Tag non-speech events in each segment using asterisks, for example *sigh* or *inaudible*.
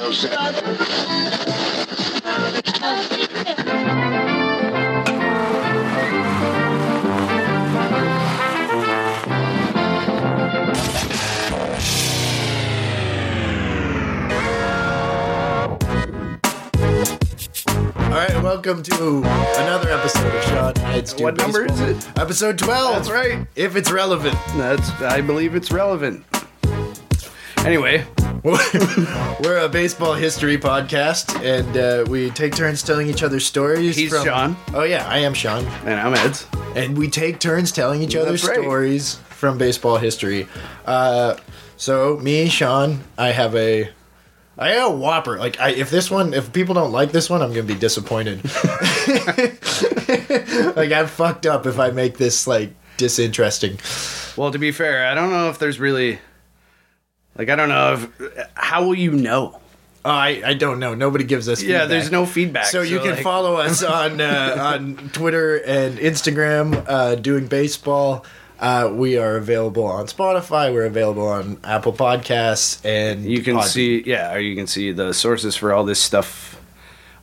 All right, welcome to another episode of Sean Do What number is it? Episode 12. That's right. If it's relevant. That's I believe it's relevant. Anyway, *laughs* We're a baseball history podcast, and uh, we take turns telling each other stories. He's from... Sean. Oh, yeah, I am Sean. and I'm Ed. And we take turns telling each other right. stories from baseball history. Uh, so, me, Sean, I have a. I have a whopper. Like, I, if this one, if people don't like this one, I'm gonna be disappointed. *laughs* like, I'm fucked up if I make this like disinteresting. Well, to be fair, I don't know if there's really like I don't know if how will you know? Oh, I, I don't know. Nobody gives us. Yeah, feedback. there's no feedback. So you can like, follow us *laughs* on uh, on Twitter and Instagram, uh, doing baseball. Uh, we are available on Spotify. We're available on Apple Podcasts, and You can see yeah, you can see the sources for all this stuff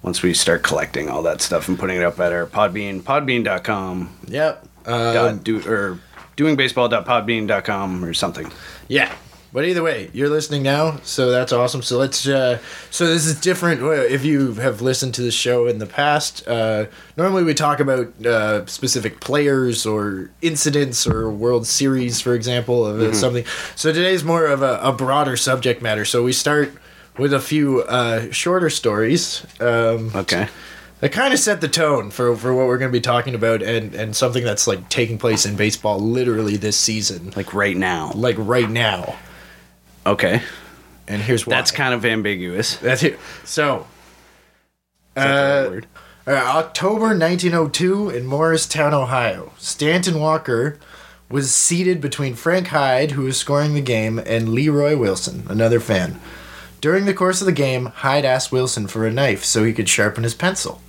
once we start collecting all that stuff and putting it up at our Podbean, podbean.com, Yep. Uh, dot do or doingbaseball.podbean.com or something. yeah. But either way, you're listening now, so that's awesome. So let's. Uh, so this is different. If you have listened to the show in the past, uh, normally we talk about uh, specific players or incidents or World Series, for example, of uh, something. So today's more of a, a broader subject matter. So we start with a few uh, shorter stories. Um, Okay. that kind of set the tone for, for what we're going to be talking about and, and something that's like taking place in baseball literally this season, Like right now. like right now. Okay. And here's why. That's kind of ambiguous. That's it. So, Is that the right uh, word? uh, October 1902 in Morristown, Ohio, Stanton Walker was seated between Frank Hyde, who was scoring the game, and Leroy Wilson, another fan. During the course of the game, Hyde asked Wilson for a knife so he could sharpen his pencil.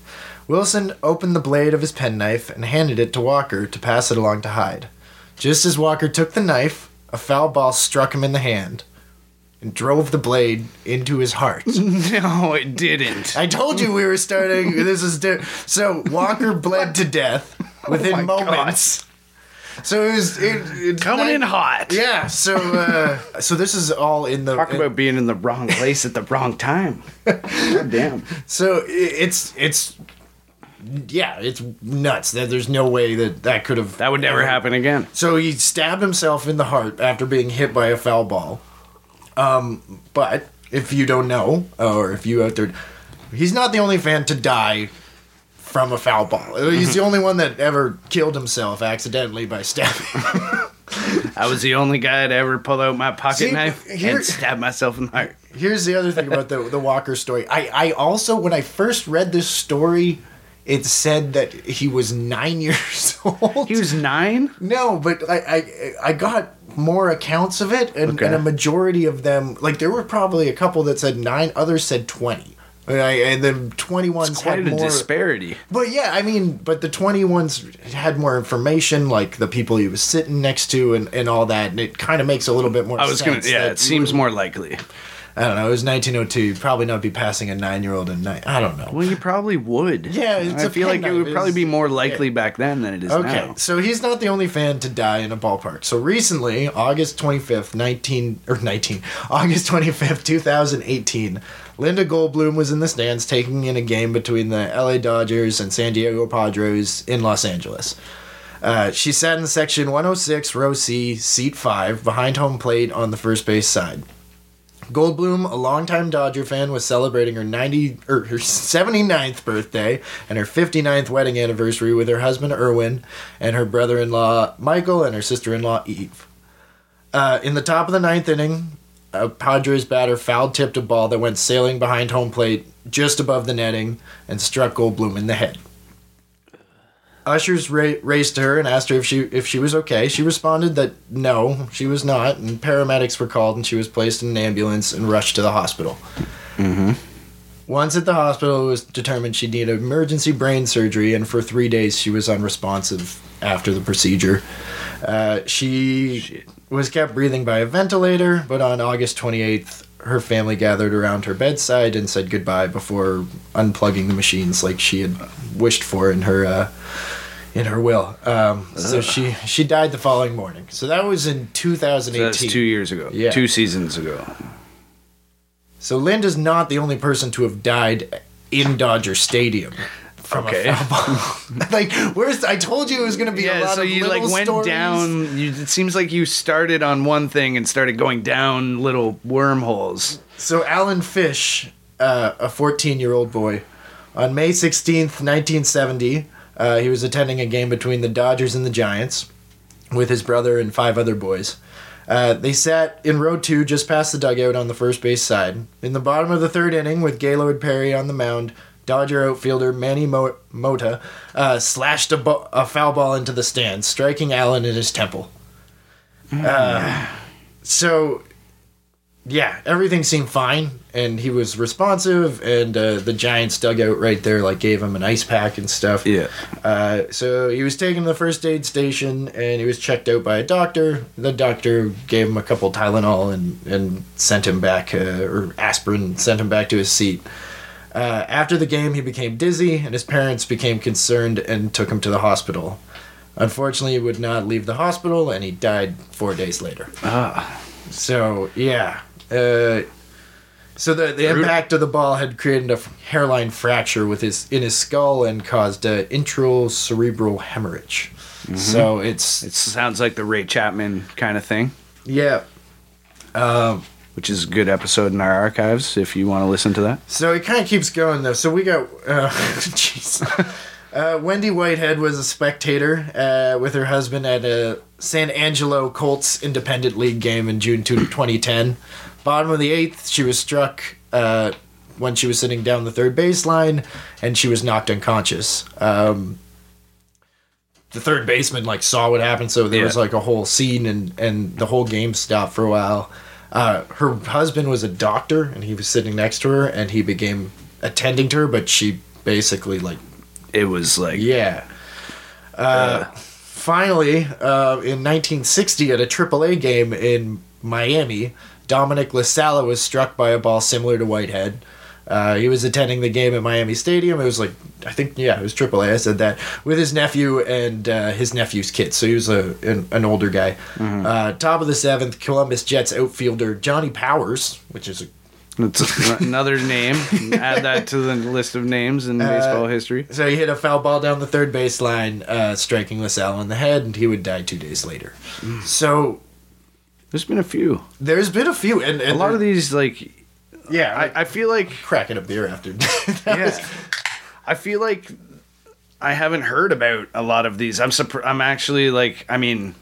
Wilson opened the blade of his penknife and handed it to Walker to pass it along to Hyde. Just as Walker took the knife, a foul ball struck him in the hand and drove the blade into his heart. *laughs* No, it didn't. I told you we were starting. This is di- so Walker bled to death *laughs* within Oh moments. So it was it, it's Coming not- in hot. Yeah. So uh, so this is all in the Talk about being in the wrong place at the wrong time. God damn. so i- it's it's yeah it's nuts that there's no way that that could have That would never happen again. So he stabbed himself in the heart after being hit by a foul ball. Um, but if you don't know, or if you out there, he's not the only fan to die from a foul ball. He's the only one that ever killed himself accidentally by stabbing. *laughs* I was the only guy to ever pull out my pocket See, knife here- and stab myself in the heart. Here's the other thing about the the Walker story. I I also when I first read this story, it said that he was nine *laughs* years old. He was nine? No, but I I, I got more accounts of it, and, Okay. and a majority of them, like there were probably a couple that said nine, others said twenty, and, I, and the twenty ones quite had a more. disparity. but yeah, I mean, but the twenty ones had more information, like the people he was sitting next to, and, and all that, and it kind of makes a little bit more. I was gonna, yeah, it seems more likely. I don't know. It was 1902. You'd probably not be passing a nine-year-old in night. I don't know. Well, you probably would. Yeah, it's I feel like it would probably be more likely back then than it is Okay, now. so he's not the only fan to die in a ballpark. So recently, August 25th, 19 or 19, August 25th, 2018, Linda Goldblum was in the stands taking in a game between the LA Dodgers and San Diego Padres in Los Angeles. Uh, she sat in section 106, row C, seat 5, behind home plate on the first base side. Goldblum, a longtime Dodger fan, was celebrating her 90 or her 79th birthday and her 59th wedding anniversary with her husband Irwin and her brother-in-law Michael and her sister-in-law Eve. Uh, in the top of the ninth inning, a Padres batter foul tipped a ball that went sailing behind home plate just above the netting and struck Goldblum in the head. Ushers ra- raced to her and asked her if she if she was okay. She responded that no, she was not, and paramedics were called and she was placed in an ambulance and rushed to the hospital. Once at the hospital, it was determined she needed emergency brain surgery, and for three days she was unresponsive after the procedure. Uh, she Shit. was kept breathing by a ventilator, but on August 28th, her family gathered around her bedside and said goodbye before unplugging the machines like she had wished for in her uh, in her will. Um, so she she died the following morning. So that was in So 2018. that's two years ago. Yeah. Two seasons ago. So Linda's not the only person to have died in Dodger Stadium. From Okay. a foul ball. *laughs* *laughs* like, where's I told you it was going to be a Yeah, lot so of you little like went stories. down. You, it seems like you started on one thing and started going down little wormholes. So Alan Fish, uh, a 14-year-old boy, on May 16th, 1970, uh, he was attending a game between the Dodgers and the Giants with his brother and five other boys. Uh, they sat in row two, just past the dugout on the first base side. In the bottom of the third inning, with Gaylord Perry on the mound, Dodger outfielder Manny Mo- Mota uh, slashed a, bo- a foul ball into the stands, striking Alan in his temple. Uh, so, yeah, everything seemed fine, and he was responsive, and uh, the Giants dugout right there like gave him an ice pack and stuff. Yeah. Uh, so he was taken to the first aid station and he was checked out by a doctor. The doctor gave him a couple Tylenol and, and sent him back, uh, or aspirin, sent him back to his seat. Uh, after the game, he became dizzy and his parents became concerned and took him to the hospital. Unfortunately, he would not leave the hospital and he died four days later. Ah. So, yeah. Uh, so the, the impact of the ball had created a hairline fracture with his in his skull and caused a intracerebral hemorrhage. So it's It sounds like the Ray Chapman kind of thing, yeah. Um, which is a good episode in our archives if you want to listen to that. so it kind of keeps going though. So we got uh, *laughs* jeez. Uh, Wendy Whitehead was a spectator uh, with her husband at a San Angelo Colts Independent League game in June 2 2010. Bottom of the eighth, she was struck uh, when she was sitting down the third baseline, and she was knocked unconscious. Um, the third baseman like saw what happened, so there was like a whole scene, and and the whole game stopped for a while. Uh, her husband was a doctor, and he was sitting next to her, and he became attending to her, but she basically like It was like yeah. Uh, finally, uh, in 1960, at a AAA game in Miami, Dominic LaSala was struck by a ball similar to Whitehead. Uh, he was attending the game at Miami Stadium. It was like, I think, yeah, it was AAA. I said that with his nephew and uh, his nephew's kids. So he was a an, an older guy. Uh, top of the seventh, Columbus Jets outfielder Johnny Powers, which is a It's *laughs* another name. Add that to the list of names in baseball history. So he hit a foul ball down the third baseline, uh, striking LaSalle in the head, and he would die two days later. So There's been a few. there's been a few, and, and A lot of these, like, yeah, I, I feel like, cracking a beer after. *laughs* yeah, was- I feel like I haven't heard about a lot of these. I'm surprised. I'm actually like, I mean,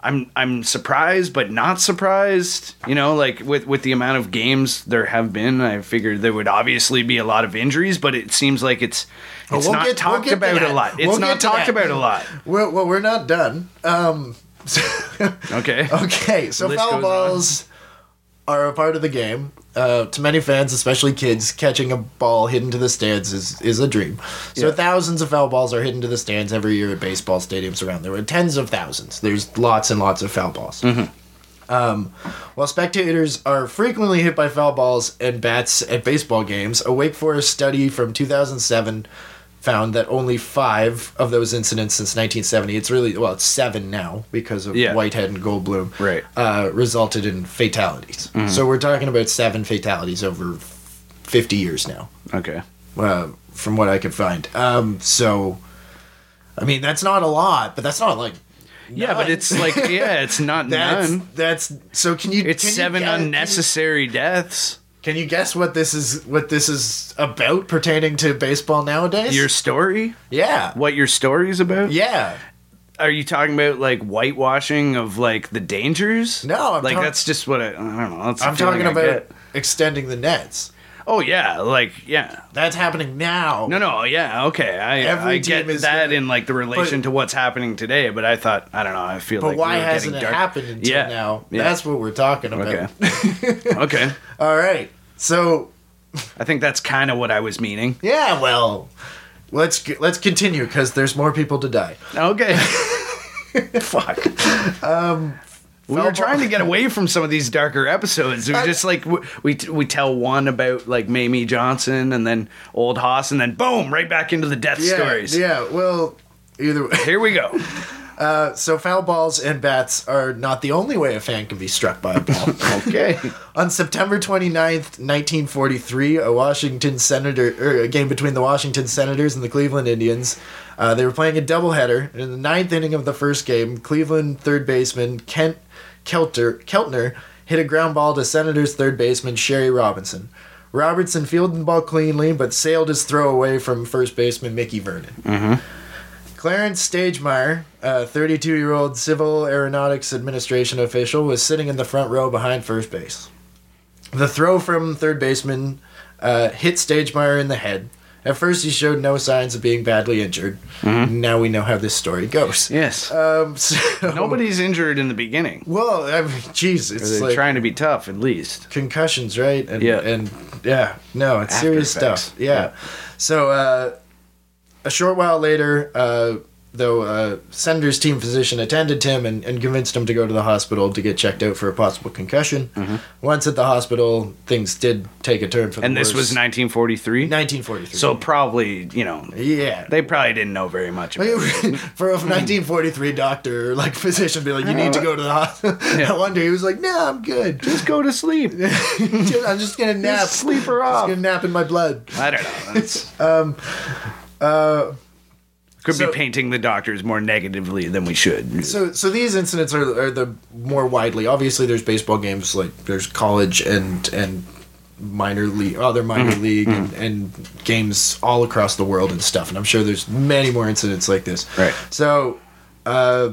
I'm I'm surprised, but not surprised. You know, like with with the amount of games there have been, I figured there would obviously be a lot of injuries, but it seems like it's Oh, it's we'll not get, talked we'll about a lot it's not talked that. about a lot well, well we're not done. Um, *laughs* Okay. okay, so foul goes on. Are a part of the game. Uh, to many fans, especially kids, catching a ball hidden to the stands is, is a dream. So Yeah. thousands of foul balls are hidden to the stands every year at baseball stadiums around there. Tens of thousands. There's lots and lots of foul balls. Um, while spectators are frequently hit by foul balls and bats at baseball games, a Wake Forest study from 2007 found that only five of those incidents since 1970, it's really, well, it's seven now because of Yeah. Whitehead and Goldblum, Right. uh, resulted in fatalities. So we're talking about seven fatalities over 50 years now, Okay. uh, from what I could find. Um, so, I mean, that's not a lot, but that's not like. Yeah, but it's like yeah, it's not *laughs* That's none. that's so. Can you? It's can seven you- unnecessary deaths. Can you guess what this is? What this is about pertaining to baseball nowadays? Your story? yeah, What your story's about? yeah. Are you talking about like whitewashing of like the dangers? No, I'm like talk- that's just what I, I don't know. That's I'm talking about get. extending the nets. Oh yeah, like yeah. That's happening now. No, no, yeah, okay. I Every I get is that gonna- in like the relation but- to what's happening today, but I thought I don't know. I feel but like why we hasn't it dark. happened until Yeah, now? yeah. That's what we're talking about. Okay. *laughs* okay. *laughs* All right. So I think that's kind of what I was meaning. yeah, well, let's let's continue because there's more people to die. Okay. *laughs* Fuck. Um, we Foul were trying to get away from some of these darker episodes. We I- just like w- we we tell one about like Mamie Johnson and then Old Hoss and then boom, right back into the death yeah, stories. Yeah, well, either way. Here we go. *laughs* Uh, so foul balls and bats are not the only way a fan can be struck by a ball. *laughs* Okay. On September 29th, 1943, a Washington Senator or a game between the Washington Senators and the Cleveland Indians. Uh, they were playing a doubleheader. In the ninth inning of the first game, Cleveland third baseman Kent Kelter, Keltner hit a ground ball to Senators third baseman Sherry Robinson. Robertson fielded the ball cleanly, but sailed his throw away from first baseman Mickey Vernon. Clarence Stagemeyer, a 32 year old Civil Aeronautics Administration official, was sitting in the front row behind first base. The throw from third baseman uh, hit Stagemeyer in the head. At first, he showed no signs of being badly injured. Now we know how this story goes. Yes. Um, *laughs* so, Nobody's injured in the beginning. Well, I mean, jeez, it's They're like trying to be tough, at least. concussions, right? And, Yeah. And yeah, no, it's After serious effects. stuff. Yeah. So uh, a short while later, uh, though, uh, Senator's team physician attended him and, and convinced him to go to the hospital to get checked out for a possible concussion. Mm-hmm. Once at the hospital, things did take a turn for the And this worse. was 1943. 1943. So probably, you know, yeah. they probably didn't know very much about it. *laughs* for a 1943 doctor, like physician, be like, "You need to go to the hospital." *laughs* Yeah. I wonder. He was like, "No, I'm good. Just go to sleep. *laughs* I'm just gonna nap. sleep her Just off. gonna nap in my blood." I don't know. That's, Um, uh, could so- be painting the doctors more negatively than we should. So, so these incidents are, are the more widely. Obviously, there's baseball games like there's college and and minor league, other minor Mm-hmm. league, and, and games all across the world and stuff. And I'm sure there's many more incidents like this. Right. So, uh,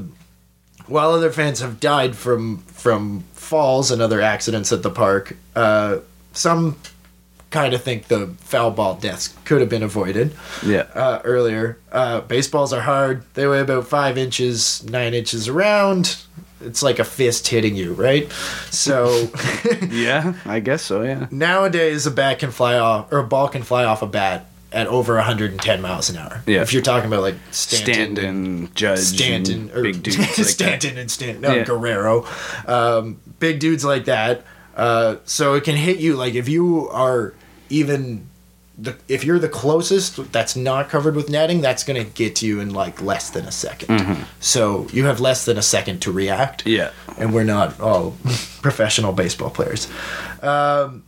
while other fans have died from from falls and other accidents at the park, uh, some kind of think the foul ball deaths could have been avoided Yeah. uh, earlier. Uh, baseballs are hard. They weigh about five inches, nine inches around. It's like a fist hitting you, right? So *laughs* Yeah, I guess so, yeah. nowadays, a bat can fly off, or a ball can fly off a bat at over 110 miles an hour. Yeah. If you're talking about like Stanton, Stanton, Judge, Stanton, and or big dudes *laughs* like that. Stanton and Stanton, no, Yeah. Guerrero, um, big dudes like that. Uh, so it can hit you like if you are even the if you're the closest that's not covered with netting, that's gonna get to you in like less than a 2nd So you have less than a second to react. Mm-hmm. Yeah. and we're not all *laughs* professional baseball players. Um,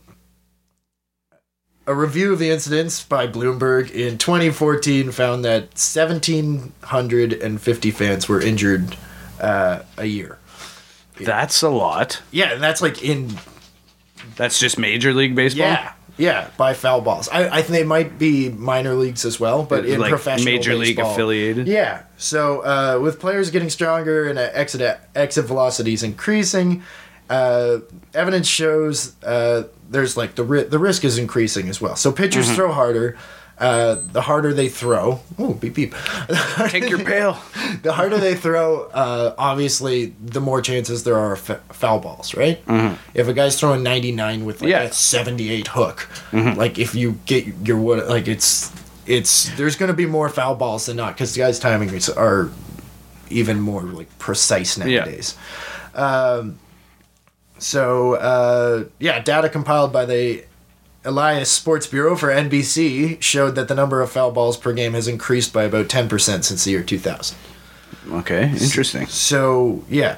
a review of the incidents by Bloomberg in 2014 found that 1,750 fans were injured uh, a year. That's a lot. Yeah, and that's like in That's just Major League Baseball? yeah. Yeah, by foul balls. I, I think they might be minor leagues as well, but in Like professional Major League affiliated? Yeah. So uh, with players getting stronger and uh, exit exit velocities increasing, uh, evidence shows uh, there's like the ri- the risk is increasing as well. So pitchers Mm-hmm. throw harder. Uh, the harder they throw, oh beep beep. Take your pail. *laughs* the harder they throw, uh, obviously, the more chances there are of f- foul balls, right? Mm-hmm. If a guy's throwing 99 with like Yeah. a 78 hook, like if you get your wood, like it's it's there's going to be more foul balls than not because the guys' timing is, are even more like precise nowadays. Um, so uh, yeah, data compiled by the Elias Sports Bureau for NBC showed that the number of foul balls per game has increased by about 10% since the year 2000. Okay, interesting. So, yeah.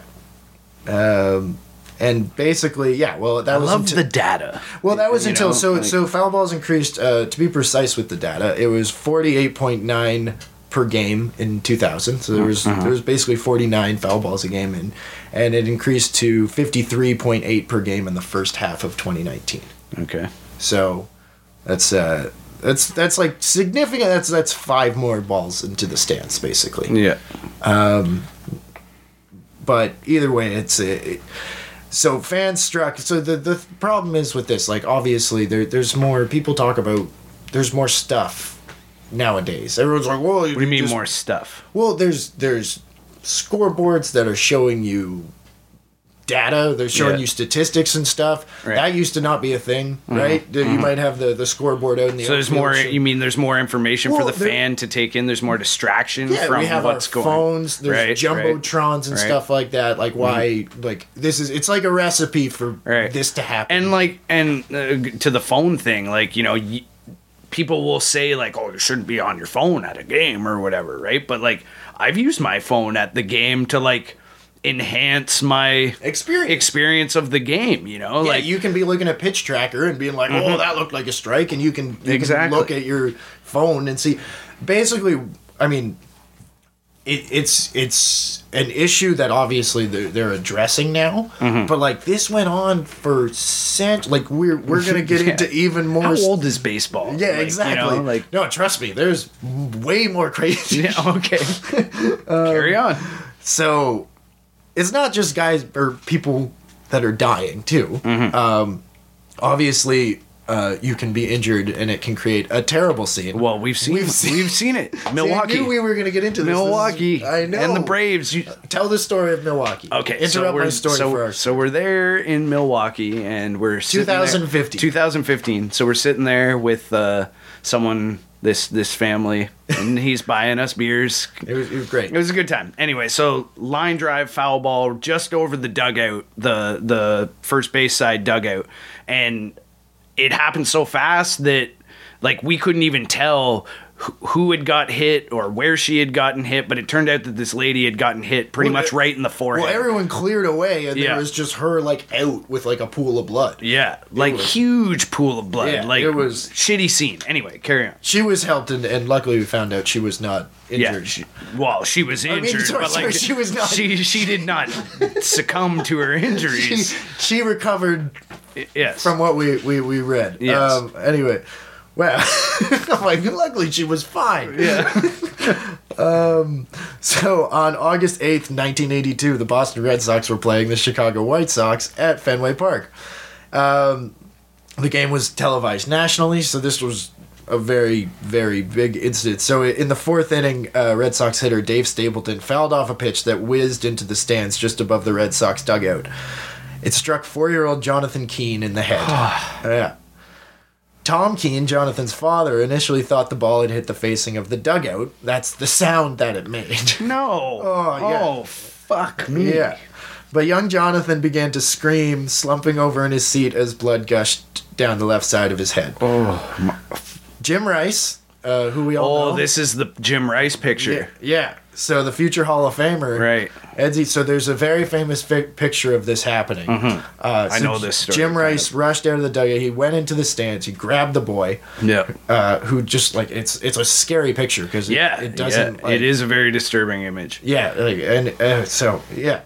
Um, and basically, yeah, well, that I was love until, the data. well, that was you until know, so like- so foul balls increased. Uh, to be precise with the data, it was forty eight point nine per game in two thousand. So there was Uh-huh. there was basically forty nine foul balls a game, and and it increased to fifty three point eight per game in the first half of twenty nineteen. Okay. So that's uh that's that's like significant. That's that's five more balls into the stands basically. Yeah. Um, but either way, it's it, so fans struck. So the the problem is with this, like obviously there there's more people talk about there's more stuff nowadays. Everyone's like, well, What do you mean more stuff? Well, there's there's scoreboards that are showing you data. They're showing Yeah. you statistics and stuff. Right. Mm-hmm. That used to not be a thing, right? You might have the, the scoreboard out in the So there's more. You mean there's more information Well, for the there- fan to take in? There's more distraction yeah, from we have what's our going. phones. There's Right, jumbotrons and right. Mm-hmm. stuff like that. Like why? Like this is. It's like a recipe for this to happen. and like and uh, to the phone thing like you know y- people will say like oh you shouldn't be on your phone at a game or whatever right but like i've used my phone at the game to like enhance my experience. experience of the game you know Yeah, like you can be looking at pitch tracker and being like, "Oh, that looked like a strike," and you can you Exactly. can look at your phone and see. Basically, I mean, it, it's it's an issue that obviously they're, they're addressing now, Mm-hmm. but like this went on for cent. Like we're we're gonna get *laughs* Yeah. into even more. how old is baseball Yeah, Like, you exactly. know, like no, trust me. There's way more *laughs* crazy. yeah okay *laughs* Um, carry on So it's not just guys or people that are dying too. Mm-hmm. Um, obviously, uh, you can be injured and it can create a terrible scene. well we've seen We've we've seen- seen, it *laughs* See, milwaukee I knew we were going to get into this. This is- milwaukee I know. and the braves you, Tell the story of Milwaukee. Okay, Interrupt so we're, my story so, for our. so we're there in Milwaukee, and we're sitting there- 2015. 2015. So we're sitting there with uh, someone, this this family, and he's buying us beers. it, was, it was great. It was a good time. Anyway, so line drive foul ball just over the dugout, the the first base side dugout, and it happened so fast that like we couldn't even tell who- who had got hit or where she had gotten hit, but it turned out that this lady had gotten hit pretty Well, much it- right in the forehead. well, everyone cleared away, and Yeah. there was just her like out with like a pool of blood. Yeah, like was- huge pool of blood. Yeah, like it was- shitty scene. Anyway, carry on. She was helped, and, and luckily we found out she was not injured. Yeah, she, well, she was mean, injured, sorry, but like sorry, she was not- She she did not succumb to her *laughs* she, injuries. she recovered yes, from what we we, we read. Yes. Um, anyway, well, *laughs* I'm like, luckily she was fine. yeah, *laughs* So on August 8th, 1982, the Boston Red Sox were playing the Chicago White Sox at Fenway Park. Um, the game was televised nationally, so this was a very, very big incident. So in the fourth inning, uh, Red Sox hitter Dave Stapleton fouled off a pitch that whizzed into the stands just above the Red Sox dugout. It struck four-year-old Jonathan Keene in the head. *sighs* yeah. Tom Keene, Jonathan's father, initially thought the ball had hit the facing of the dugout. That's the sound that it made. no. *laughs* Oh, yeah. Oh, fuck me. Yeah. But young Jonathan began to scream, slumping over in his seat as blood gushed down the left side of his head. Oh, my. Jim Rice, uh, who we all oh, know. this is the Jim Rice picture. Yeah, yeah. So the future Hall of Famer. Right. Edsy, so there's a very famous fi- picture of this happening. Uh, Mm-hmm. I so know this story, Jim Rice rushed out of the dugout. He went into the stands. He grabbed the boy, Yeah. uh, who just like it's it's a scary picture because Yeah, it doesn't. yeah, like- it is a very disturbing image. Yeah, like, and uh, so yeah,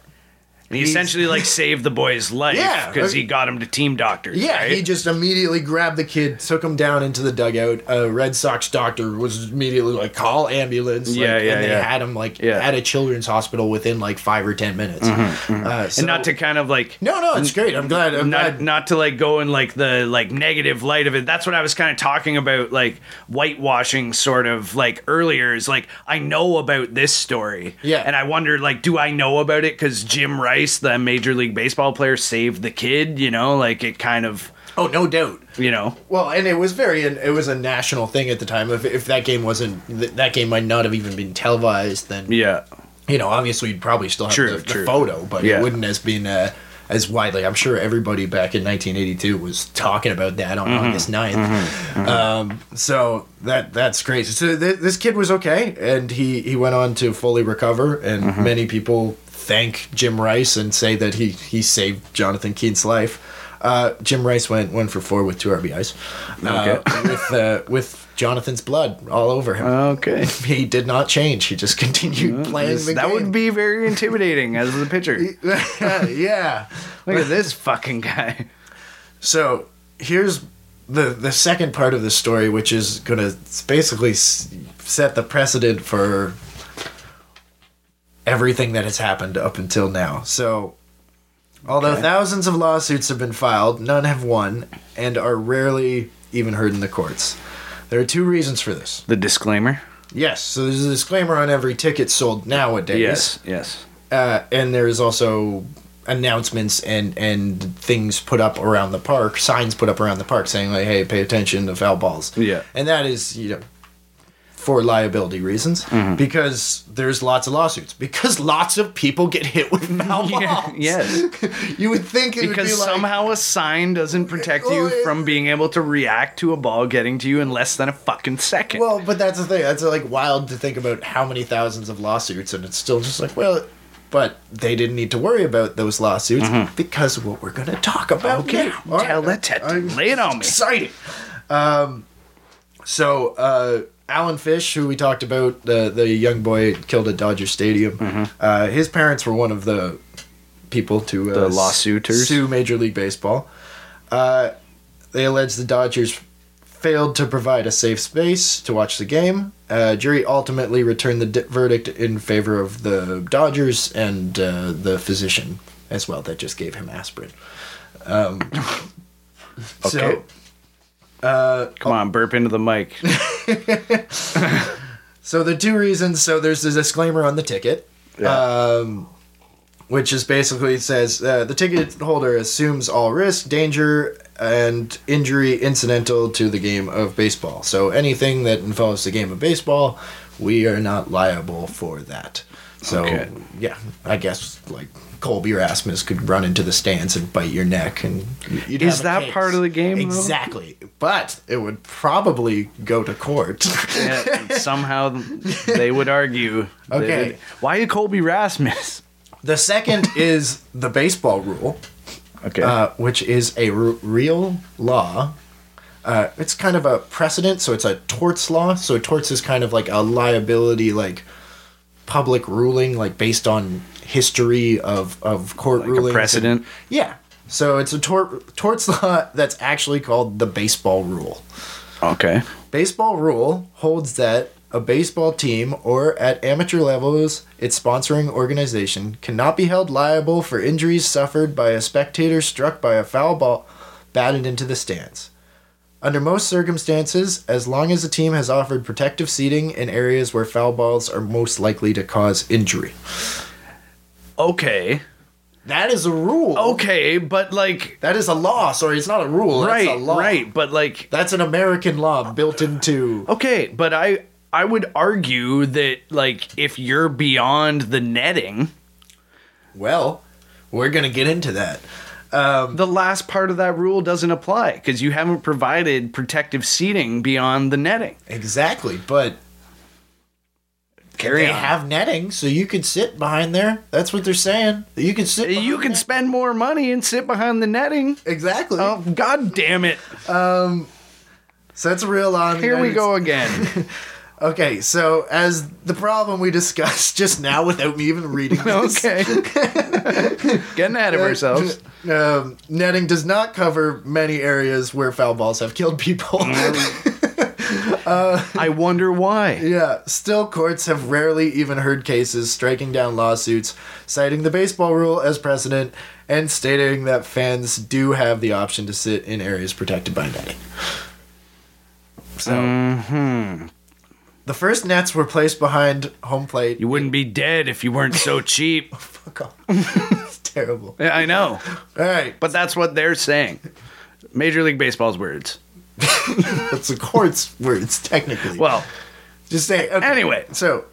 he He's- essentially like *laughs* saved the boy's life because like- he got him to team doctors. Yeah, right? he just immediately grabbed the kid, took him down into the dugout. A Red Sox doctor was immediately like, "Call ambulance!" like, Yeah, yeah, and they yeah. had him like Yeah. at a children's hospital within like five or ten minutes. Uh, so- and not to kind of like no, no, it's great. I'm glad. I'm not glad. not to like go in like the like negative light of it. That's what I was kind of talking about, like whitewashing, sort of like earlier. Is like I know about this story, Yeah. and I wonder like, do I know about it because Jim Rice, the Major League Baseball player, saved the kid? You know, like it kind of, oh, no doubt. you know, Well, and it was very, it was a national thing at the time. If, if that game wasn't, that game might not have even been televised, then yeah, you know, obviously you'd probably still have True, the, the true. photo, but Yeah. it wouldn't as been uh, as widely. I'm sure everybody back in 1982 was talking about that on Mm-hmm. August 9th. Um, so that that's crazy. So th- this kid was okay, and he he went on to fully recover, and Mm-hmm. many people thank Jim Rice and say that he he saved Jonathan Keene's life. Uh, Jim Rice went one for four with two RBIs, uh, *laughs* with uh, with Jonathan's blood all over him. okay. *laughs* he did not change. He just continued playing the that game. would be very intimidating as a pitcher. *laughs* yeah. Look at this fucking guy. So here's the the second part of the story, which is going to basically s- set the precedent for everything that has happened up until now. So, although Okay. thousands of lawsuits have been filed, none have won and are rarely even heard in the courts. There are two reasons for this. The disclaimer. Yes, so there's a disclaimer on every ticket sold nowadays. Yes, yes. uh, and there's also announcements and and things put up around the park, signs put up around the park saying like, "Hey, pay attention to foul balls." Yeah. and that is you know for liability reasons Mm-hmm. because there's lots of lawsuits because *laughs* lots of people get hit with foul balls. *laughs* Yeah, yes. *laughs* you would think it because would be like, somehow a sign doesn't protect Well, you it- from being able to react to a ball getting to you in less than a fucking second. Well, but that's the thing. That's like wild to think about how many thousands of lawsuits, and it's still just like, well, but they didn't need to worry about those lawsuits because what we're going to talk about. Mm-hmm. okay, now. Tell right. it, I'm lay it on me. exciting. Um, so uh, Alan Fish, who we talked about, the the young boy killed at Dodger Stadium. Mm-hmm. Uh, his parents were one of the people to uh, The lawsuiters? sue Major League Baseball. Uh, they allege the Dodgers failed to provide a safe space to watch the game. Uh, jury ultimately returned the di- verdict in favor of the Dodgers and uh, the physician as well that just gave him aspirin. Um, *laughs* Okay. So, uh, Come on, burp into the mic. *laughs* So the two reasons. So there's a disclaimer on the ticket, Yeah. um, which is basically says uh, the ticket holder assumes all risk, danger, and injury incidental to the game of baseball. So anything that involves the game of baseball, we are not liable for that. So Okay. yeah, I guess like Colby Rasmus could run into the stands and bite your neck, and you'd Is have that case. part of the game, though? Exactly, but it would probably go to court. Yeah, *laughs* somehow they would argue. that Okay. it- why Colby Rasmus? The second *laughs* is the baseball rule, Okay. uh, which is a r- real law. Uh, it's kind of a precedent, so it's a torts law. So torts is kind of like a liability, like public ruling, like based on history of of court Like rulings. and- precedent? yeah. So it's a tort torts *laughs* law that's actually called the baseball rule. okay. Baseball rule holds that a baseball team or at amateur levels its sponsoring organization cannot be held liable for injuries suffered by a spectator struck by a foul ball batted into the stands. Under most circumstances, as long as the team has offered protective seating in areas where foul balls are most likely to cause injury. Okay. That is a rule. Okay, but like That is a law. Sorry, it's not a rule. That's right, a law. right, but like That's an American law built into. okay, but I I would argue that like if you're beyond the netting, Well, we're gonna get into that. Um, the last part of that rule doesn't apply because you haven't provided protective seating beyond the netting. exactly, but Carry they on. have netting, so you could sit behind there. That's what they're saying. You can sit. you can there. spend more money and sit behind the netting. exactly. Oh god damn it. so that's a real law. in the Here we United go again. *laughs* Okay, so as the problem we discussed *laughs* just now, without me even reading this, okay. *laughs* Getting ahead of ourselves. um, netting does not cover many areas where foul balls have killed people. I wonder why. Yeah, still, courts have rarely even heard cases striking down lawsuits, citing the baseball rule as precedent, and stating that fans do have the option to sit in areas protected by netting. So, Mm-hmm. the first nets were placed behind home plate. You wouldn't be dead if you weren't so *laughs* cheap. Fuck off. *laughs* it's terrible. Yeah, I know. All right, But that's what they're saying. Major League Baseball's words. *laughs* that's the court's words, technically. Well, Just say okay. Anyway. So,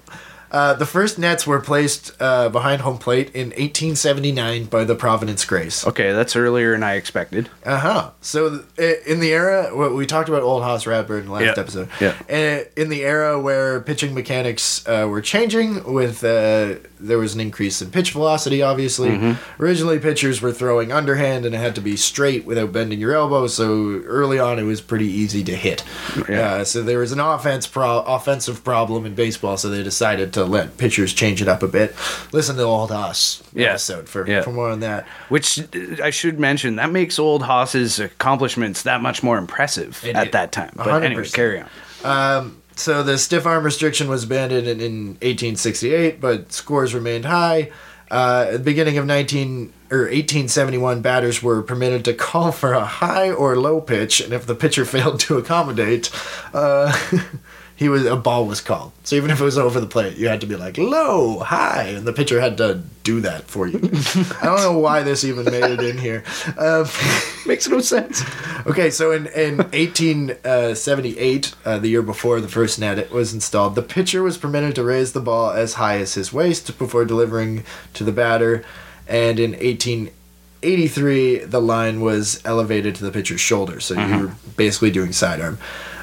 uh, the first nets were placed uh, behind home plate in 1879 by the Providence Grays. okay, that's earlier than I expected. Uh huh. So th- in the era what we talked about old Hoss Radbourn last Yeah. episode. Yeah. Uh, In the era where pitching mechanics uh, were changing, with uh, there was an increase in pitch velocity. Obviously, Mm-hmm. originally pitchers were throwing underhand and it had to be straight without bending your elbow. So early on, it was pretty easy to hit. Yeah. Uh, so there was an offense pro- offensive problem in baseball. So they decided to let pitchers change it up a bit. Listen to old Hoss Yeah. episode for Yeah. for more on that. Which uh, I should mention, that makes old Hoss's accomplishments that much more impressive It at that time. But hundred anyway, carry on. Um, so the stiff arm restriction was abandoned in, in 1868, but scores remained high. Uh, at the beginning of 19 or 1871, batters were permitted to call for a high or low pitch, and if the pitcher *laughs* failed to accommodate, uh, *laughs* he was a ball was called. So even if it was over the plate, you had to be like low, high, and the pitcher had to do that for you. I don't know why this even made it in here. Um, *laughs* Makes no sense. okay, so in in 1878, uh, the year before the first net was installed, the pitcher was permitted to raise the ball as high as his waist before delivering to the batter, and in 1883, the line was elevated to the pitcher's shoulder, so you were basically doing sidearm.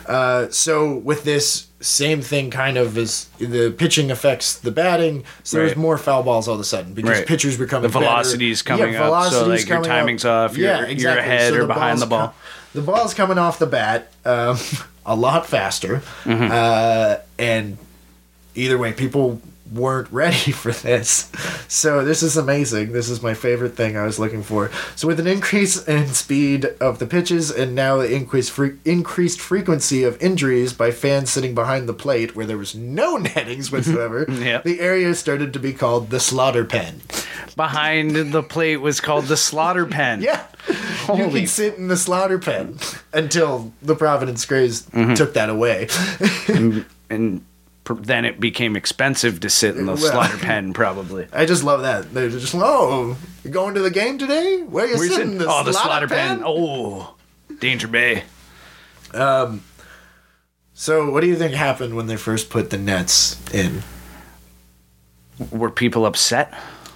Uh, so with this same thing, kind of as the pitching affects the batting, so there's more foul balls all of a sudden because Right. pitchers become The velocity's coming up, so, like, your timing's off, you're- you're ahead or behind the ball. the ball's coming off the bat um, *laughs* a lot faster, Mm-hmm. uh, and either way, people weren't ready *laughs* for this. So this is amazing. This is my favorite thing I was looking for. So with an increase in speed of the pitches and now the increased fre- increased frequency of injuries by fans sitting behind the plate where there was no *laughs* nettings *laughs* whatsoever, Yep. the area started to be called the slaughter pen. Behind the plate was called the slaughter pen. Yeah. you Holy can sit in the slaughter pen until the Providence Grays Mm-hmm. took that away. and pr- then it became expensive to sit in the Well- slaughter pen, probably. *laughs* I just love that. They're just, oh, you going to the game today? Where you Where's sitting? it? Oh, the slaughter pen. Oh, Danger Bay. Um, So, what do you think happened when they first put the nets in? Were people upset?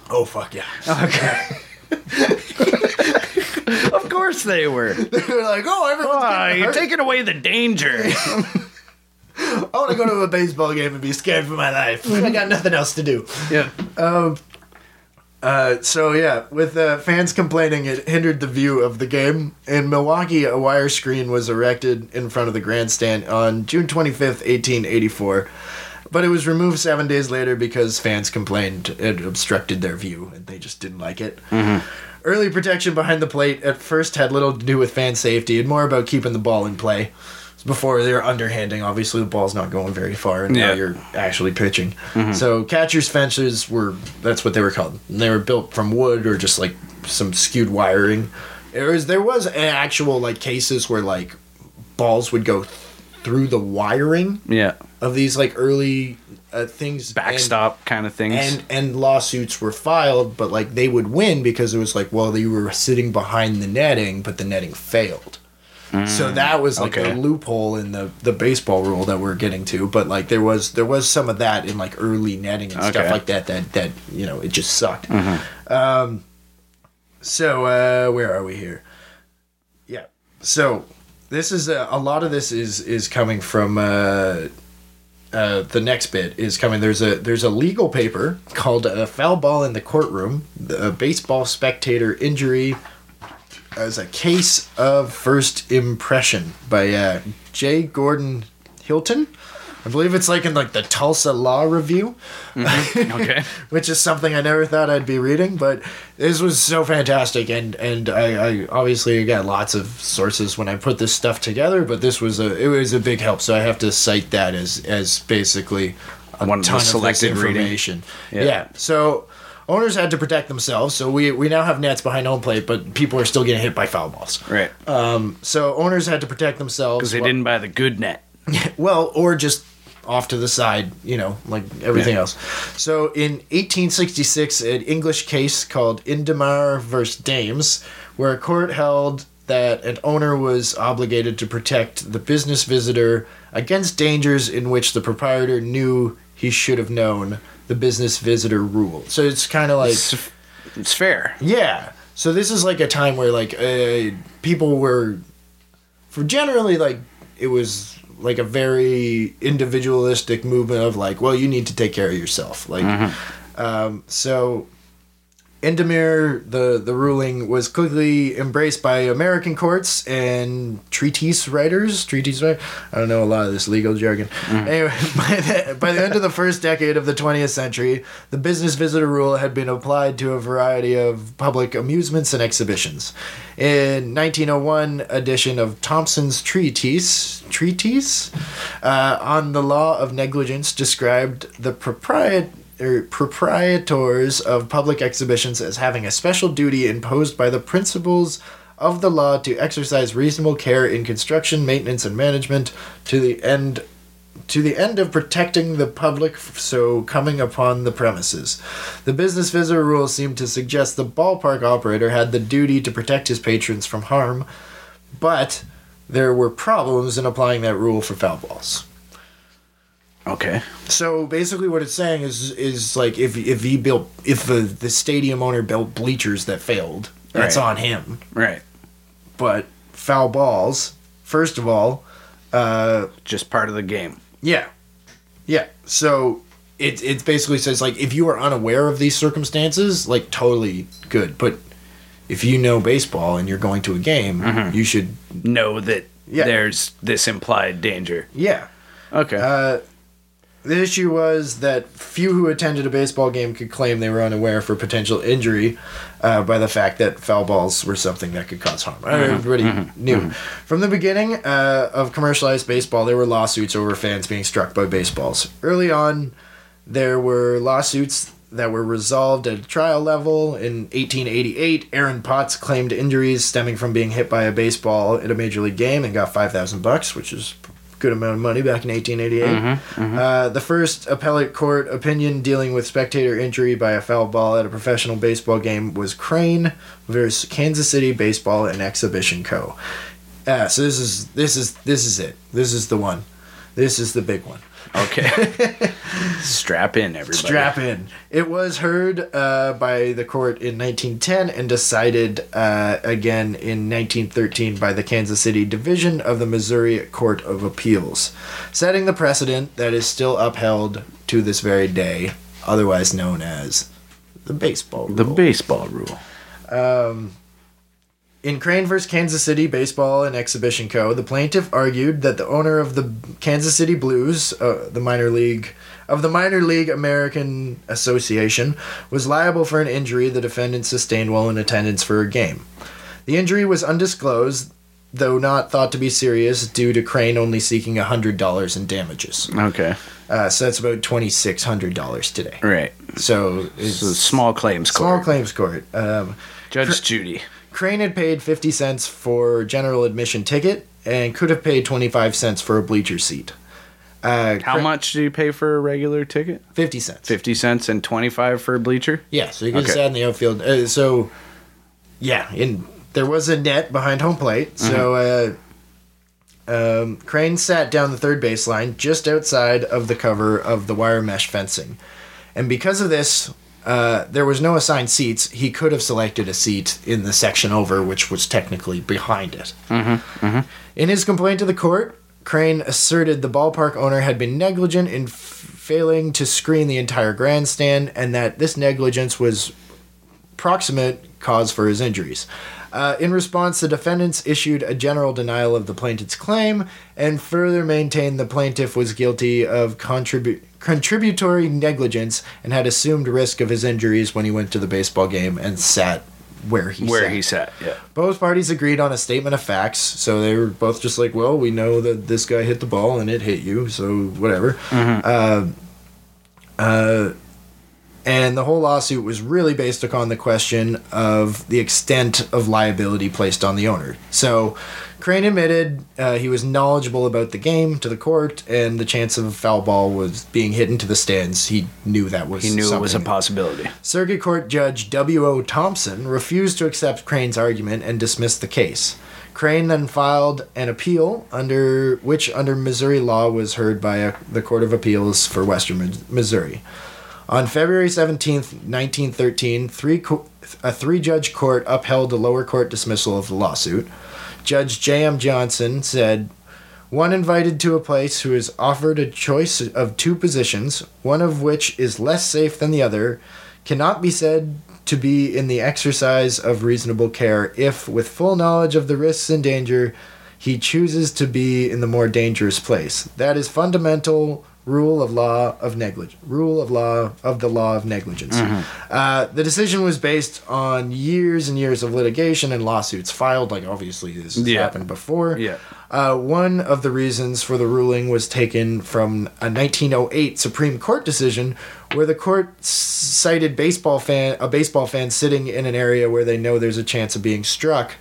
Oh, fuck yeah. Okay. *laughs* of course they were. They're like, oh, everyone's Oh, you're taking away the danger. *laughs* I want to go to a baseball game and be scared for my life. I got nothing else to do. yeah. Uh, so yeah, with uh, fans complaining, it hindered the view of the game. In Milwaukee, a wire screen was erected in front of the grandstand on June twenty fifth, eighteen eighty four, but it was removed seven days later because fans complained it obstructed their view and they just didn't like it. Early protection behind the plate at first had little to do with fan safety and more about keeping the ball in play. Before they were underhanding, obviously the ball's not going very far, and now you're actually pitching. So catchers' fences were that's what they were called. And they were built from wood or just like some skewed wiring. There was there was actual like cases where like balls would go through the wiring Yeah. of these like early uh, things. and- Backstop kind of things. and and lawsuits were filed, but like they would win because it was like, well, you were sitting behind the netting, but the netting failed. So that was like okay. a loophole in the the baseball rule that we're getting to. But like there was there was some of that in like early netting and stuff like that that that you know it just sucked. Um, so uh, where are we here? Yeah. So this is a, a lot of this is is coming from uh, uh, the next bit is coming. There's a there's a legal paper called "A "Foul Ball in the Courtroom: The Baseball Spectator Injury as a Case of First Impression" by uh, J. Gordon Hylton. I believe it's like in like the Tulsa Law Review okay. *laughs* which is something I never thought I'd be reading, but this was so fantastic, and and I, I obviously got lots of sources when I put this stuff together, but this was a it was a big help, so I have to cite that as as basically a One ton of selected reading. information. Yeah. Yeah. so. Owners had to protect themselves, so we, we now have nets behind home plate, but people are still getting hit by foul balls. Right. Um, so owners had to protect themselves. Because they while- didn't buy the good net. *laughs* well, or just off to the side, you know, like everything Yeah. else. So in 1866, an English case called Indermaur versus Dames, where a court held that an owner was obligated to protect the business visitor against dangers in which the proprietor knew he should have known the business visitor rule. So it's kind of like It's, it's fair. yeah. So this is like a time where like uh, people were, for generally like it was like a very individualistic movement of like, well, you need to take care of yourself. Like, um, so Indermaur, the the ruling was quickly embraced by American courts and treatise writers. Treatise writers. I don't know a lot of this legal jargon. Anyway, *laughs* by the, by the end of the first decade of the 20th century, the business visitor rule had been applied to a variety of public amusements and exhibitions. In 1901 edition of Thompson's Treatise, treatise uh, on the law of negligence described the propriet or proprietors of public exhibitions as having a special duty imposed by the principles of the law to exercise reasonable care in construction, maintenance, and management to the end to the end of protecting the public so coming upon the premises. The business visitor rule seemed to suggest the ballpark operator had the duty to protect his patrons from harm, but there were problems in applying that rule for foul balls. Okay. So basically, what it's saying is is like if if he built if the the stadium owner built bleachers that failed, that's Right. on him. Right. But foul balls, first of all, uh, Just part of the game. yeah, yeah. So it it basically says like if you are unaware of these circumstances, like totally good. But if you know baseball and you're going to a game, you should Know that Yeah. there's this implied danger. yeah. Okay. Uh, the issue was that few who attended a baseball game could claim they were unaware for potential injury uh, by the fact that foul balls were something that could cause harm. Everybody knew. From the beginning uh, of commercialized baseball, there were lawsuits over fans being struck by baseballs. Early on, there were lawsuits that were resolved at trial level. In 1888, Aaron Potts claimed injuries stemming from being hit by a baseball at a major league game and got 5,000 bucks, which is good amount of money back in 1888. Uh, the first appellate court opinion dealing with spectator injury by a foul ball at a professional baseball game was Crane versus Kansas City Baseball and Exhibition Co. Uh, so this is this is this is it. This is the one. This is the big one. Okay. *laughs* Strap in, everybody. Strap in. It was heard uh, by the court in 1910 and decided uh, again in 1913 by the Kansas City Division of the Missouri Court of Appeals, setting the precedent that is still upheld to this very day, otherwise known as the baseball rule. The baseball rule. In Crane vs. Kansas City Baseball and Exhibition Co., the plaintiff argued that the owner of the Kansas City Blues, uh, the minor league of the minor league American Association, was liable for an injury the defendant sustained while in attendance for a game. The injury was undisclosed, though not thought to be serious, due to Crane only seeking hundred dollars in damages. Okay. Uh, so that's about twenty six hundred dollars today. Right. So it's So small claims court. small claims court. Um, Judge Judy. Crane had paid 50 cents for general admission ticket and could have paid 25 cents for a bleacher seat. Uh, How much do you pay for a regular ticket? 50 cents. 50 cents and 25 for a bleacher? Yeah, so you could Okay. stand in the outfield. Uh, so, yeah, in there was a net behind home plate. So, uh, um, Crane sat down the third baseline just outside of the cover of the wire mesh fencing. And because of this, uh, there was no assigned seats. He could have selected a seat in the section over, which was technically behind it. In his complaint to the court, Crane asserted the ballpark owner had been negligent in f- failing to screen the entire grandstand and that this negligence was proximate cause for his injuries. Uh, in response, the defendants issued a general denial of the plaintiff's claim and further maintained the plaintiff was guilty of contribu- contributory negligence and had assumed risk of his injuries when he went to the baseball game and sat where he sat. Where sat. he sat, yeah. Both parties agreed on a statement of facts, so they were both just like, "Well, we know that this guy hit the ball and it hit you, so whatever." Uh, uh, and the whole lawsuit was really based upon the question of the extent of liability placed on the owner. So, Crane admitted uh, he was knowledgeable about the game to the court, and the chance of a foul ball was being hit into the stands. He knew that was He knew it was a possibility. Circuit Court Judge W.O. Thompson refused to accept Crane's argument and dismissed the case. Crane then filed an appeal under which under Missouri law was heard by a, the Court of Appeals for Western Missouri. On February 17th, 1913, three co- a three-judge court upheld the lower court dismissal of the lawsuit. Judge J.M. Johnson said, one invited to a place who is offered a choice of two positions, one of which is less safe than the other, cannot be said to be in the exercise of reasonable care if, with full knowledge of the risks and danger, he chooses to be in the more dangerous place. That is fundamental rule of law of negligence. Rule of law of the law of negligence. Uh, the decision was based on years and years of litigation and lawsuits filed. Like obviously this has Yeah. happened before. Yeah. Uh, one of the reasons for the ruling was taken from a 1908 Supreme Court decision where the court s- cited baseball fan a baseball fan sitting in an area where they know there's a chance of being struck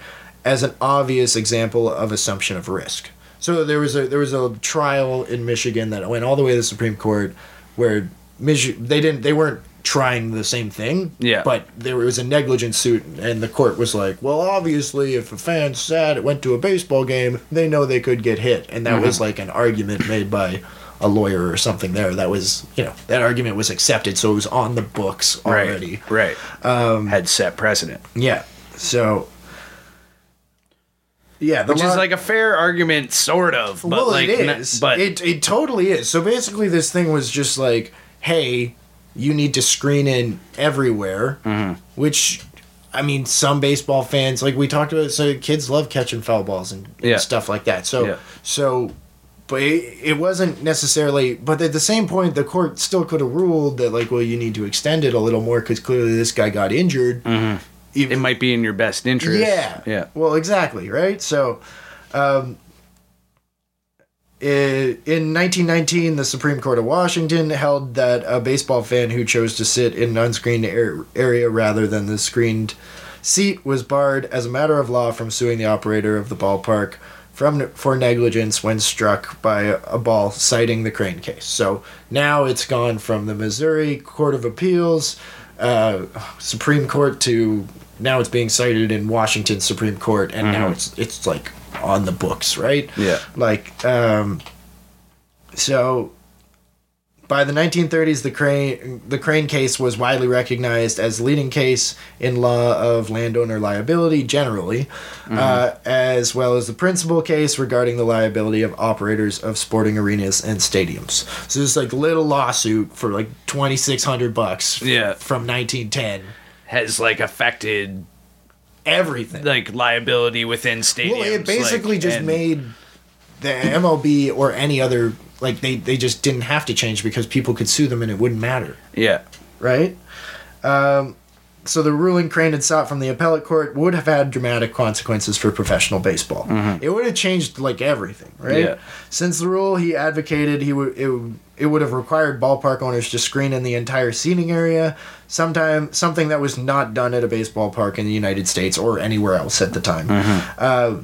as an obvious example of assumption of risk. So there was a there was a trial in Michigan that went all the way to the Supreme Court, where Mich- they didn't they weren't trying the same thing. Yeah. But there was a negligent suit, and the court was like, well, obviously, if a fan sad it went to a baseball game, they know they could get hit, and that was like an argument made by a lawyer or something there. That was you know that argument was accepted, so it was on the books already. Right. Right. Um, Had set precedent. Yeah. So. Yeah, Which is like a fair argument, sort of. But well, like, it n- but it it totally is. So basically, this thing was just like, hey, you need to screen in everywhere, Mm-hmm. which. I mean, some baseball fans, like we talked about, so kids love catching foul balls and, and Yeah. stuff like that. So, Yeah. so, but it, it wasn't necessarily. But at the same point, the court still could have ruled that, like, well, you need to extend it a little more because clearly this guy got injured. it Even, might be in your best interest. yeah. Yeah. Well, exactly, right? So, um, in 1919, the Supreme Court of Washington held that a baseball fan who chose to sit in an unscreened ar- area rather than the screened seat was barred as a matter of law from suing the operator of the ballpark from for negligence when struck by a, a ball citing the crane case. So now it's gone from the Missouri Court of Appeals, uh, Supreme Court to now it's being cited in Washington Supreme Court, and now it's it's like on the books, right? Yeah. Like, um, so by the 1930s, the crane the crane case was widely recognized as the leading case in law of landowner liability generally, uh, as well as the principal case regarding the liability of operators of sporting arenas and stadiums. So this like little lawsuit for like 2,600 bucks. f- Yeah. From 1910. Has like affected Everything. like liability within stadiums. Well, it basically like, just and- made the MLB or any other like they they just didn't have to change because people could sue them and it wouldn't matter, Yeah. right? Um, so the ruling Crane had sought from the appellate court would have had dramatic consequences for professional baseball. It would have changed like everything, right? Mm-hmm. Yeah. Since the rule he advocated, he would it, would- it would have required ballpark owners to screen in the entire seating area, sometime something that was not done at a baseball park in the United States or anywhere else at the time. Uh,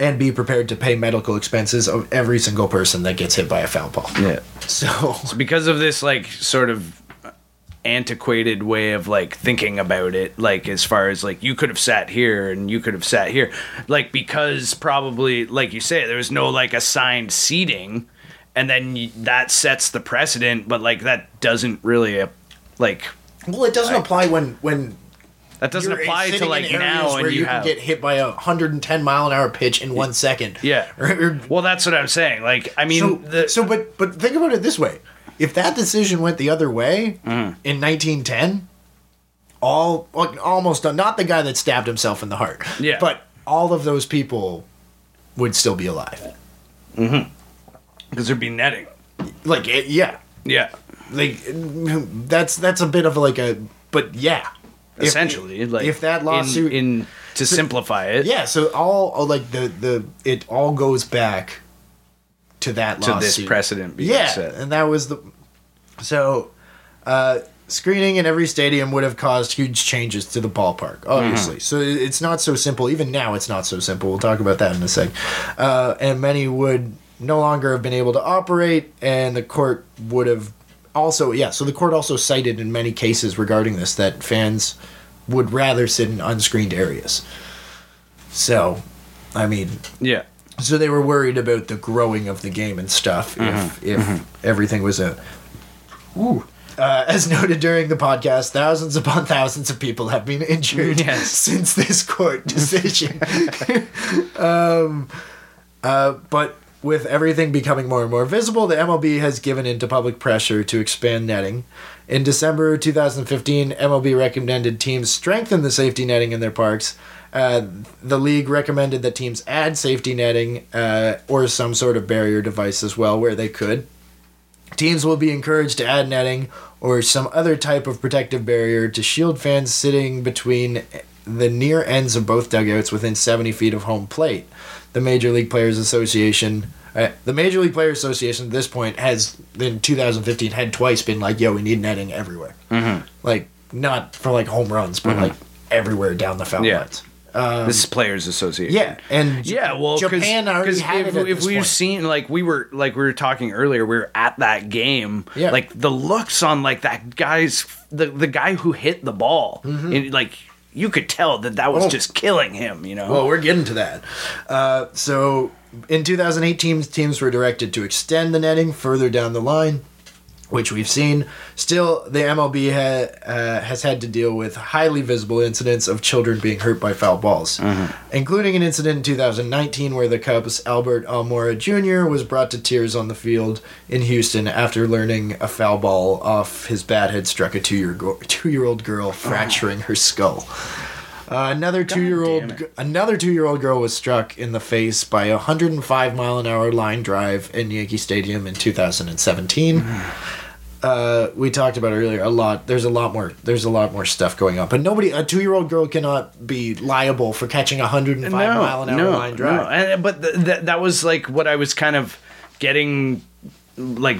and be prepared to pay medical expenses of every single person that gets hit by a foul ball. Yeah. So because of this like sort of antiquated way of like thinking about it like as far as like you could have sat here and you could have sat here like because probably like you say there was no like assigned seating and then that sets the precedent but like that doesn't really uh, like well, it doesn't apply when when that doesn't you're apply to like now where and you, you have can get hit by a 110 mile an hour pitch in one second. yeah *laughs* well that's what i'm saying like i mean so, the, so, but but think about it this way: if that decision went the other way Mm-hmm. in 1910, all like, almost not the guy that stabbed himself in the heart, Yeah. but all of those people would still be alive. Because there'd be netting. Like, it, yeah, yeah. Like that's that's a bit of like a but yeah. If- essentially like if that in- lawsuit in, to simplify it. yeah so all like the the it all goes back to that to lawsuit. this precedent being yeah set. and that was the so uh screening in every stadium would have caused huge changes to the ballpark obviously. So it- it's not so simple. Even now it's not so simple. We'll talk about that in a sec. Uh, and many would no longer have been able to operate and the court would have also yeah so the court also cited in many cases regarding this that fans would rather sit in unscreened areas so i mean yeah so they were worried about the growing of the game and stuff if if everything was a. Ooh. Uh, as noted during the podcast, thousands upon *laughs* thousands of people have been injured Yes. *laughs* since this court decision. *laughs* um, uh, but with everything becoming more and more visible, the MLB has given into public pressure to expand netting. In December 2015, MLB recommended teams strengthen the safety netting in their parks. Uh, the league recommended that teams add safety netting uh, or some sort of barrier device as well where they could. Teams will be encouraged to add netting or some other type of protective barrier to shield fans sitting between the near ends of both dugouts within 70 feet of home plate. The Major League Players Association, uh, the Major League Players Association at this point has in 2015 had twice been like, "Yo, we need netting everywhere." Mm-hmm. Like not for like home runs, but like everywhere down the foul Yeah. lines. this is Players Association. Yeah, and Yeah, well, Japan already because had if, it if we've point. seen like we were like we were talking earlier, we were at that game. Yeah. like the looks on like that guy's the the guy who hit the ball, and, like you could tell that that was Mm-hmm. Oh. just killing him. You know, Well, we're getting to that. Uh, so in 2018, teams were directed to extend the netting further down the line, which we've seen. Still, the MLB ha- uh, has had to deal with highly visible incidents of children being hurt by foul balls, including an incident in 2019 where the Cubs' Albert Almora Jr. was brought to tears on the field in Houston after learning a foul ball off his bat had struck a two year go- two year old girl, fracturing her skull. Uh, another two year old another two year old girl was struck in the face by a 105 mile an hour line drive in Yankee Stadium in 2017. Uh, we talked about it earlier a lot. There's a lot more. There's a lot more stuff going on, but nobody. A two year old girl cannot be liable for catching a 105 mile an hour line drive. And, but th- th- that was like what I was kind of getting, like,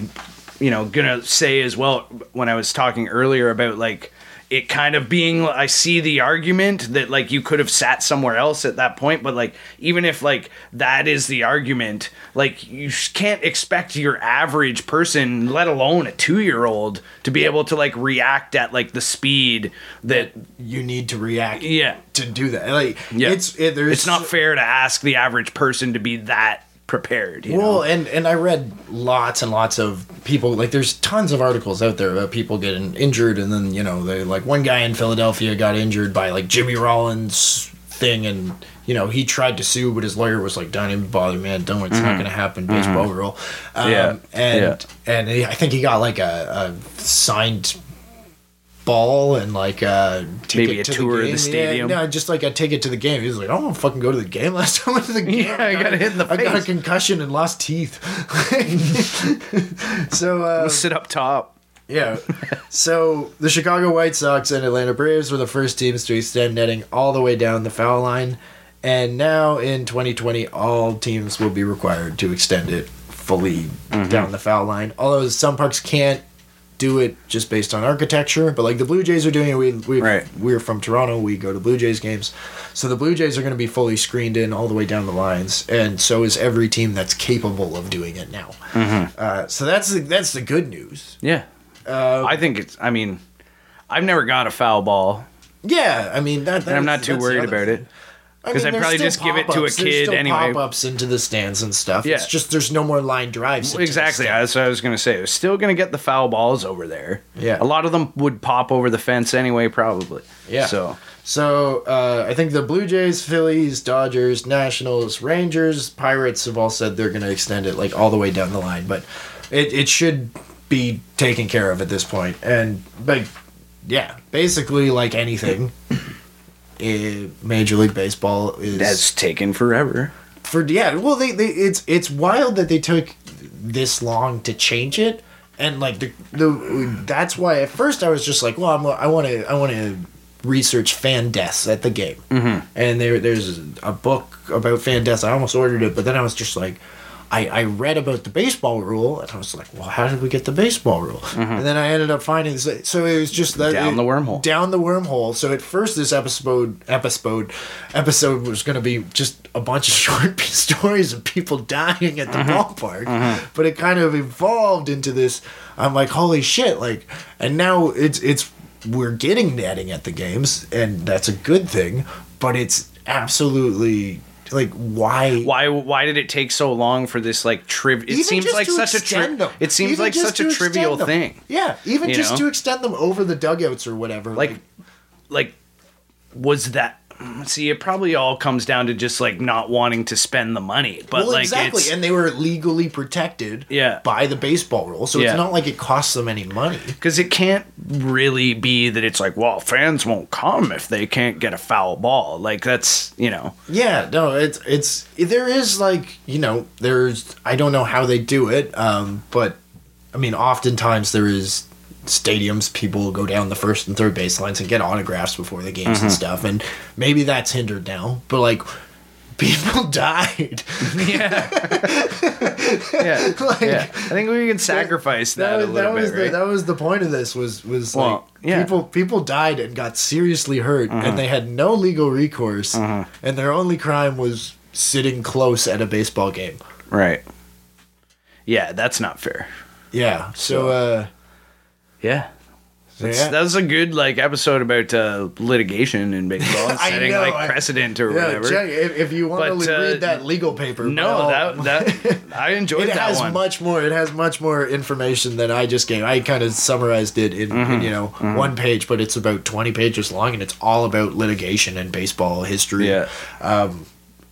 you know, gonna say as well when I was talking earlier about like it kind of being. I see the argument that like you could have sat somewhere else at that point, but like even if like that is the argument, like you can't expect your average person, let alone a two year old, to be able to like react at like the speed that You need to react. yeah To do that, like yeah, it's it, there's it's not fair to ask the average person to be that prepared. You Well, know? and and I read lots and lots of people like there's tons of articles out there about people getting injured and then you know they like one guy in Philadelphia got injured by like Jimmy Rollins thing and you know he tried to sue but his lawyer was like don't even bother man don't it's not gonna happen baseball rule um, Mm-hmm. Yeah, and and he, I think he got like a, a signed ball and like a ticket Maybe a to tour of the stadium. Yeah, no, just like a ticket to the game. He was like, I don't want to fucking go to the game. *laughs* Last time I went to the *laughs* game, Yeah, I got hit in the I got a concussion and lost teeth. *laughs* so uh, sit up top. yeah, so the Chicago White Sox and Atlanta Braves were the first teams to extend netting all the way down the foul line, and now in 2020, all teams will be required to extend it fully Mm-hmm. down the foul line. Although some parks can't do it just based on architecture, but like the Blue Jays are doing it. We we Right. we're from Toronto. We go to Blue Jays games, so the Blue Jays are going to be fully screened in all the way down the lines, and so is every team that's capable of doing it now. Mm-hmm. Uh, so that's the, that's the good news. Yeah, Uh, I think it's. I mean, I've never got a foul ball, Yeah, I mean that. and I'm not too worried about it. 'Cause I'd probably just give it to a kid anyway. Pop-ups into the stands and stuff. Yeah. It's just there's no more line drives. Exactly. That's what I was gonna say. They're still gonna get the foul balls over there. Yeah. A lot of them would pop over the fence anyway, probably. Yeah. So So uh, I think the Blue Jays, Phillies, Dodgers, Nationals, Rangers, Pirates have all said they're going to extend it like all the way down the line, but it, it should be taken care of at this point. And but yeah, basically like anything, Major League Baseball is that's taken forever. for yeah. Well, they, they it's it's wild that they took this long to change it, and like the the that's why at first I was just like, well, I'm, I want to I want to research fan deaths at the game, mm-hmm. and there there's a book about fan deaths. I almost ordered it, but then I was just like. I, I read about the baseball rule and I was like, well, how did we get the baseball rule? Mm-hmm. And then I ended up finding so, so it was just that Down it- the wormhole. down the wormhole. So at first, this episode episode episode was going to be just a bunch of *laughs* short *laughs* stories of people dying at the mm-hmm. ballpark, mm-hmm. but it kind of evolved into this. I'm like, holy shit! Like, and now it's it's we're getting netting at the games, and that's a good thing. But it's absolutely like why Why? Why did it take so long for this like triv? It seems like such a tri- It seems like such a trivial thing. Yeah, even You just know? to extend them over the dugouts or whatever. Like, like, was that? See, it probably all comes down to just like not wanting to spend the money, but well, like exactly, and they were legally protected Yeah. by the baseball rule, so Yeah. it's not like it costs them any money. because it can't really be that it's like, well, fans won't come if they can't get a foul ball. Like that's you know, Yeah, no, it's it's there is like you know there's I don't know how they do it, um, but I mean oftentimes there is stadiums people go down the first and third baselines and get autographs before the games Mm-hmm. and stuff, and maybe that's hindered now, but like *laughs* people died. yeah. *laughs* yeah. Like- yeah. I think we can sacrifice that, a little was bit, the, right? that was the point of this was was Well, like yeah. People people died and got seriously hurt and they had no legal recourse and their only crime was sitting close at a baseball game. right. Yeah, that's not fair. Yeah. So uh Yeah. That's, yeah. that was a good like episode about uh, litigation in baseball, *laughs* and setting know, like I- precedent or yeah, whatever. check if, if you want But, to uh, read that legal paper. No, well, that that *laughs* I enjoyed it that has one. much more. It has much more information than I just gave. I kind of summarized it in, Mm-hmm. in you know one page, but it's about twenty pages long, and it's all about litigation and baseball history. Yeah.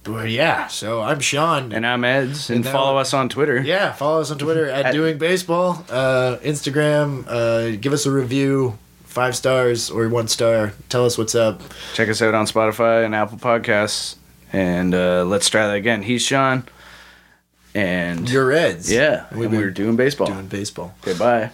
But yeah. So I'm Sean. and I'm Eds, and, And follow us on Twitter. yeah, follow us on Twitter at, At- Doing Baseball, uh, Instagram. Uh, give us a review, five stars or one star. Tell us what's up. Check us out on Spotify and Apple Podcasts. And uh, let's try that again. He's Sean. And Your Reds. yeah, we've and we been were doing baseball. doing baseball. Okay, bye.